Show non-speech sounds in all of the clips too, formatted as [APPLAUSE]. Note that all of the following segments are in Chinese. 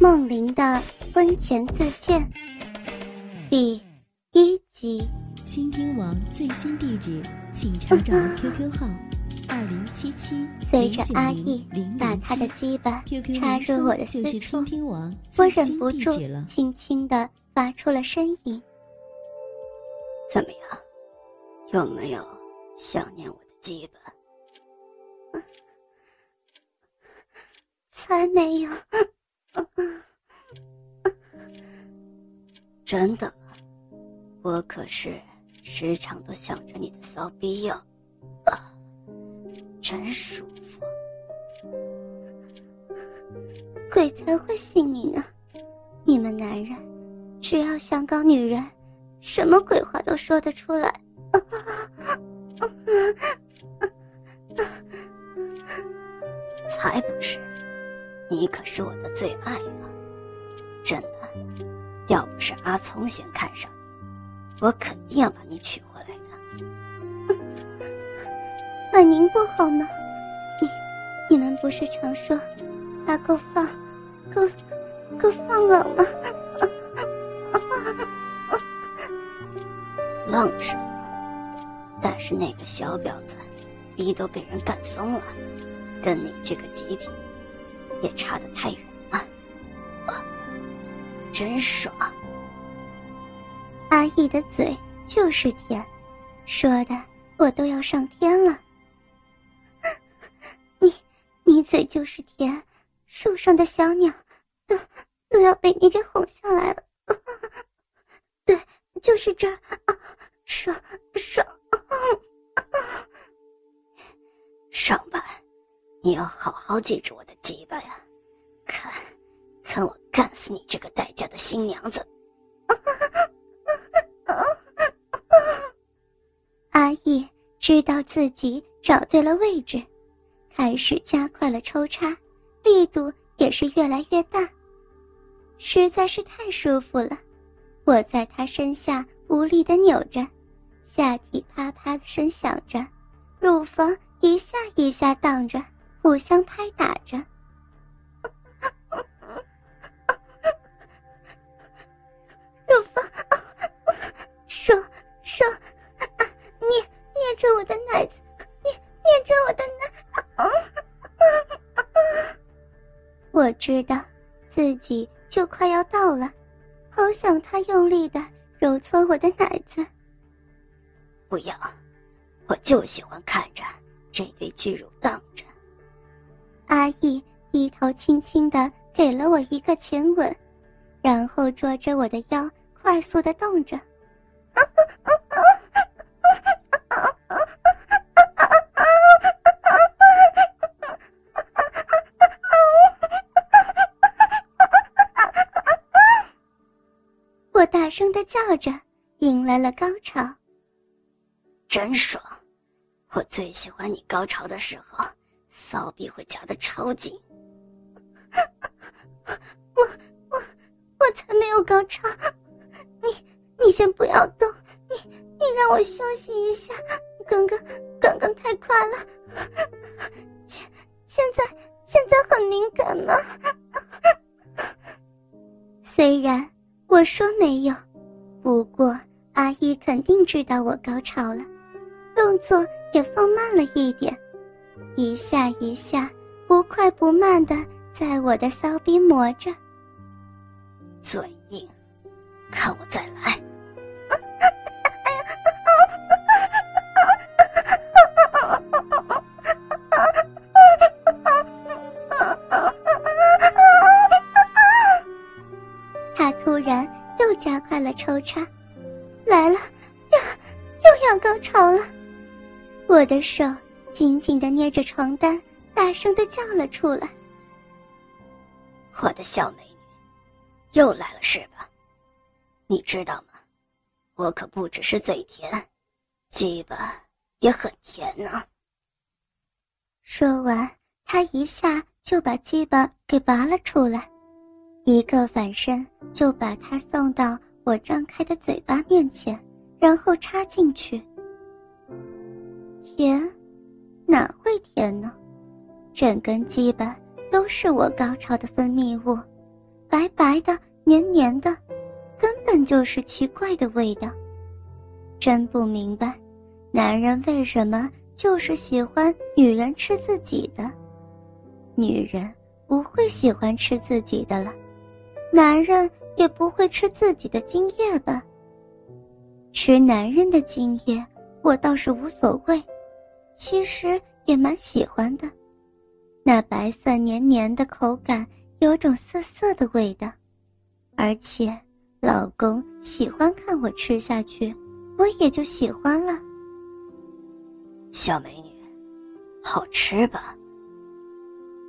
梦玲的婚前自荐第一集。倾听网最新地址，请查找 QQ 号二零七七随着阿义把他的鸡巴插入我的私处，我忍不住轻轻的发出了呻吟。怎么样？有没有想念我的鸡巴？才没有。[LAUGHS] 真的，我可是时常都想着你的骚逼哟，啊，真舒服。鬼才会信你呢！你们男人，只要想搞女人，什么鬼话都说得出来。是我的最爱了！真的，要不是阿聪先看上你，我肯定要把你娶回来的。那您不好吗？你、你们不是常说，他够放，够、够放浪吗？浪什么？但是那个小婊子，逼都被人干松了，跟你这个极品。也差得太远了，啊，真爽！阿义的嘴就是甜，说的我都要上天了。[LAUGHS] 你，你嘴就是甜，树上的小鸟都都要被你给哄下来了。[LAUGHS] 对，就是这儿，爽爽！上 [LAUGHS] 吧，你要好好记住我你这个待嫁的新娘子！[LAUGHS] 阿义知道自己找对了位置，开始加快了抽插，力度也是越来越大，实在是太舒服了。我在他身下无力的扭着，下体啪啪的声响着，乳房一下一下荡着，互相拍打着。知道，自己就快要到了，好想他用力的揉搓我的奶子。不要，我就喜欢看着这堆巨乳荡着。阿义低头轻轻的给了我一个前吻，然后捉着我的腰快速的动着。大 [LAUGHS] 声的叫着，迎来了高潮。真爽！我最喜欢你高潮的时候，骚逼会夹得超紧。我我我才没有高潮！你你先不要动，你你让我休息一下。刚刚刚刚太快了，现现在现在很敏感吗？[LAUGHS] 虽然。我说没有，不过阿姨肯定知道我高潮了，动作也放慢了一点，一下一下不快不慢的在我的骚逼磨着。嘴硬，看我再来。抽插来了，呀又要高潮了。我的手紧紧的捏着床单，大声的叫了出来：“我的小美女，又来了是吧？你知道吗？我可不只是嘴甜，鸡巴也很甜呢。”说完，他一下就把鸡巴给拔了出来，一个反身就把他送到。我张开的嘴巴面前，然后插进去。甜，哪会甜呢？整根鸡巴都是我高潮的分泌物，白白的、黏黏的，根本就是奇怪的味道。真不明白，男人为什么就是喜欢女人吃自己的，女人不会喜欢吃自己的了，男人也不会吃自己的精液吧？吃男人的精液，我倒是无所谓，其实也蛮喜欢的。那白色黏黏的口感，有种涩涩的味道，而且老公喜欢看我吃下去，我也就喜欢了。小美女，好吃吧？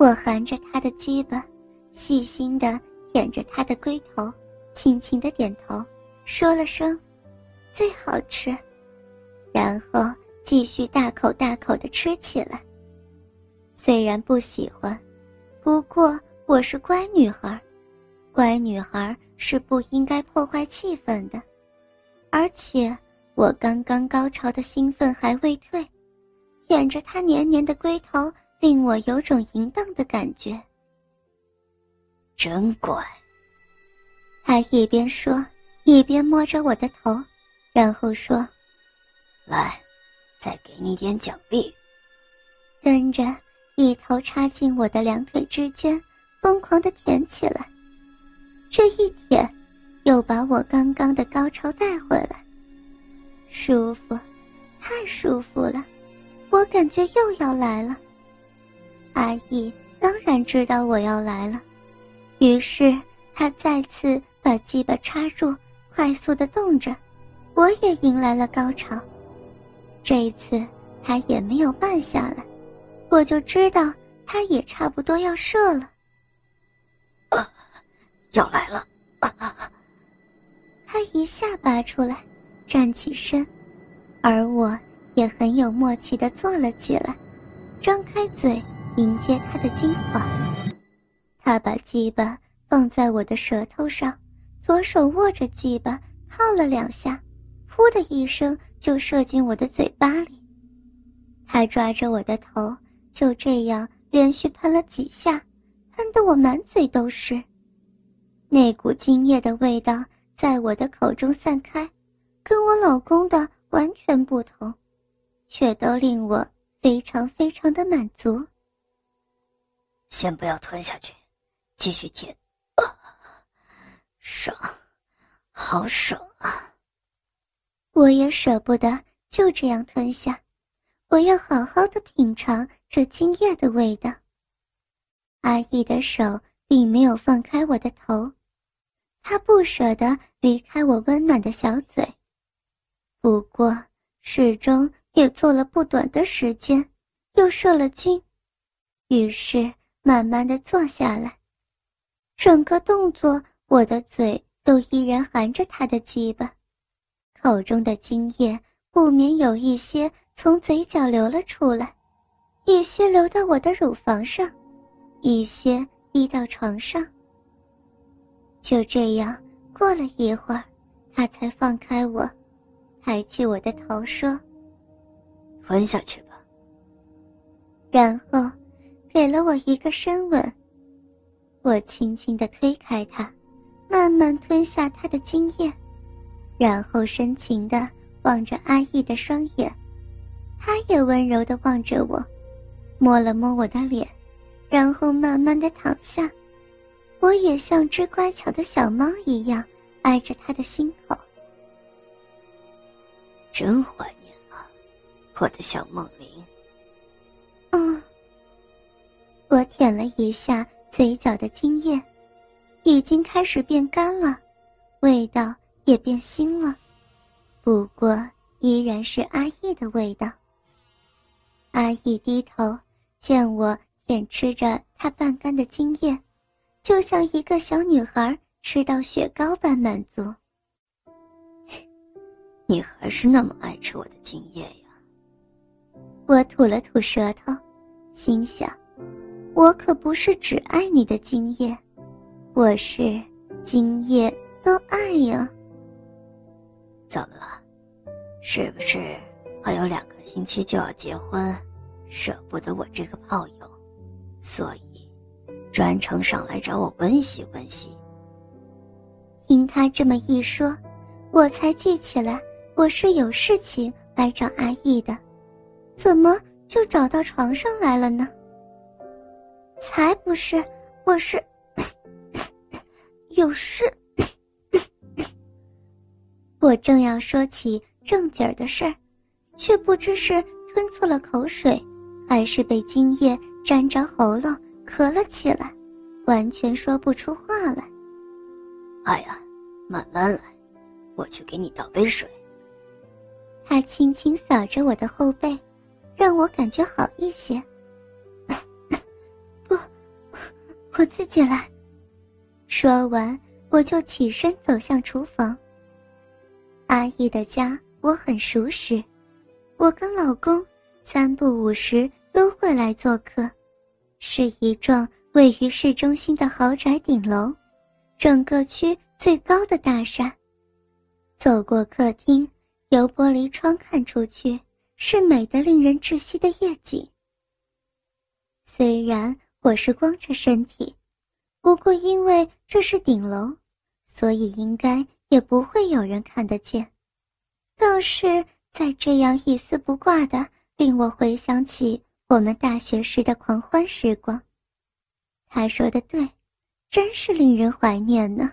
我含着他的鸡巴，细心的舔着他的龟头，轻轻的点头，说了声“最好吃”，然后继续大口大口的吃起来。虽然不喜欢，不过我是乖女孩，乖女孩是不应该破坏气氛的。而且我刚刚高潮的兴奋还未退，舔着他黏黏的龟头，令我有种淫荡的感觉。真乖。他一边说，一边摸着我的头，然后说：“来，再给你点奖励。”跟着。一头插进我的两腿之间，疯狂的舔起来。这一舔，又把我刚刚的高潮带回来。舒服，太舒服了，我感觉又要来了。阿义当然知道我要来了，于是他再次把鸡巴插入，快速的动着。我也迎来了高潮。这一次，他也没有慢下来。我就知道他也差不多要射了，啊，要来了！啊他一下拔出来，站起身，而我也很有默契的坐了起来，张开嘴迎接他的精华。他把鸡巴放在我的舌头上，左手握着鸡巴靠了两下，噗的一声就射进我的嘴巴里。他抓着我的头。就这样连续喷了几下，喷得我满嘴都是。那股精液的味道在我的口中散开，跟我老公的完全不同，却都令我非常非常的满足。先不要吞下去，继续舔，爽，好爽啊！我也舍不得就这样吞下。我要好好的品尝这精液的味道。阿义的手并没有放开我的头，他不舍得离开我温暖的小嘴。不过始终也做了不短的时间，又射了精，于是慢慢的坐下来。整个动作，我的嘴都依然含着他的鸡巴，口中的精液不免有一些。从嘴角流了出来，一些流到我的乳房上，一些滴到床上。就这样过了一会儿，他才放开我，抬起我的头说：“吻下去吧。”然后给了我一个深吻。我轻轻地推开他，慢慢吞下他的精液，然后深情地望着阿义的双眼。他也温柔的望着我，摸了摸我的脸，然后慢慢的躺下。我也像只乖巧的小猫一样挨着他的心口。真怀念啊，我的小梦玲。嗯。我舔了一下嘴角的精液，已经开始变干了，味道也变腥了，不过依然是阿义的味道。阿义低头，见我舔吃着他半干的精液，就像一个小女孩吃到雪糕般满足。[LAUGHS] 你还是那么爱吃我的精液呀！我吐了吐舌头，心想：我可不是只爱你的精液，我是精液都爱呀。怎么了？是不是还有两个星期就要结婚？舍不得我这个炮友，所以专程上来找我温习温习，听他这么一说，我才记起来我是有事情来找阿义的，怎么就找到床上来了呢？才不是，我是 [COUGHS] 有事。[COUGHS] 我正要说起正经儿的事儿，却不知是吞错了口水，还是被精液沾着喉咙咳了起来，完全说不出话来。哎呀，慢慢来，我去给你倒杯水。他轻轻扫着我的后背，让我感觉好一些。我自己来。说完，我就起身走向厨房。阿义的家我很熟识，我跟老公三不五时都会来做客，是一幢位于市中心的豪宅顶楼，整个区最高的大厦。走过客厅，由玻璃窗看出去是美得令人窒息的夜景。虽然我是光着身体，不过因为这是顶楼，所以应该。也不会有人看得见，倒是在这样一丝不挂的，令我回想起我们大学时的狂欢时光。他说的对，真是令人怀念呢。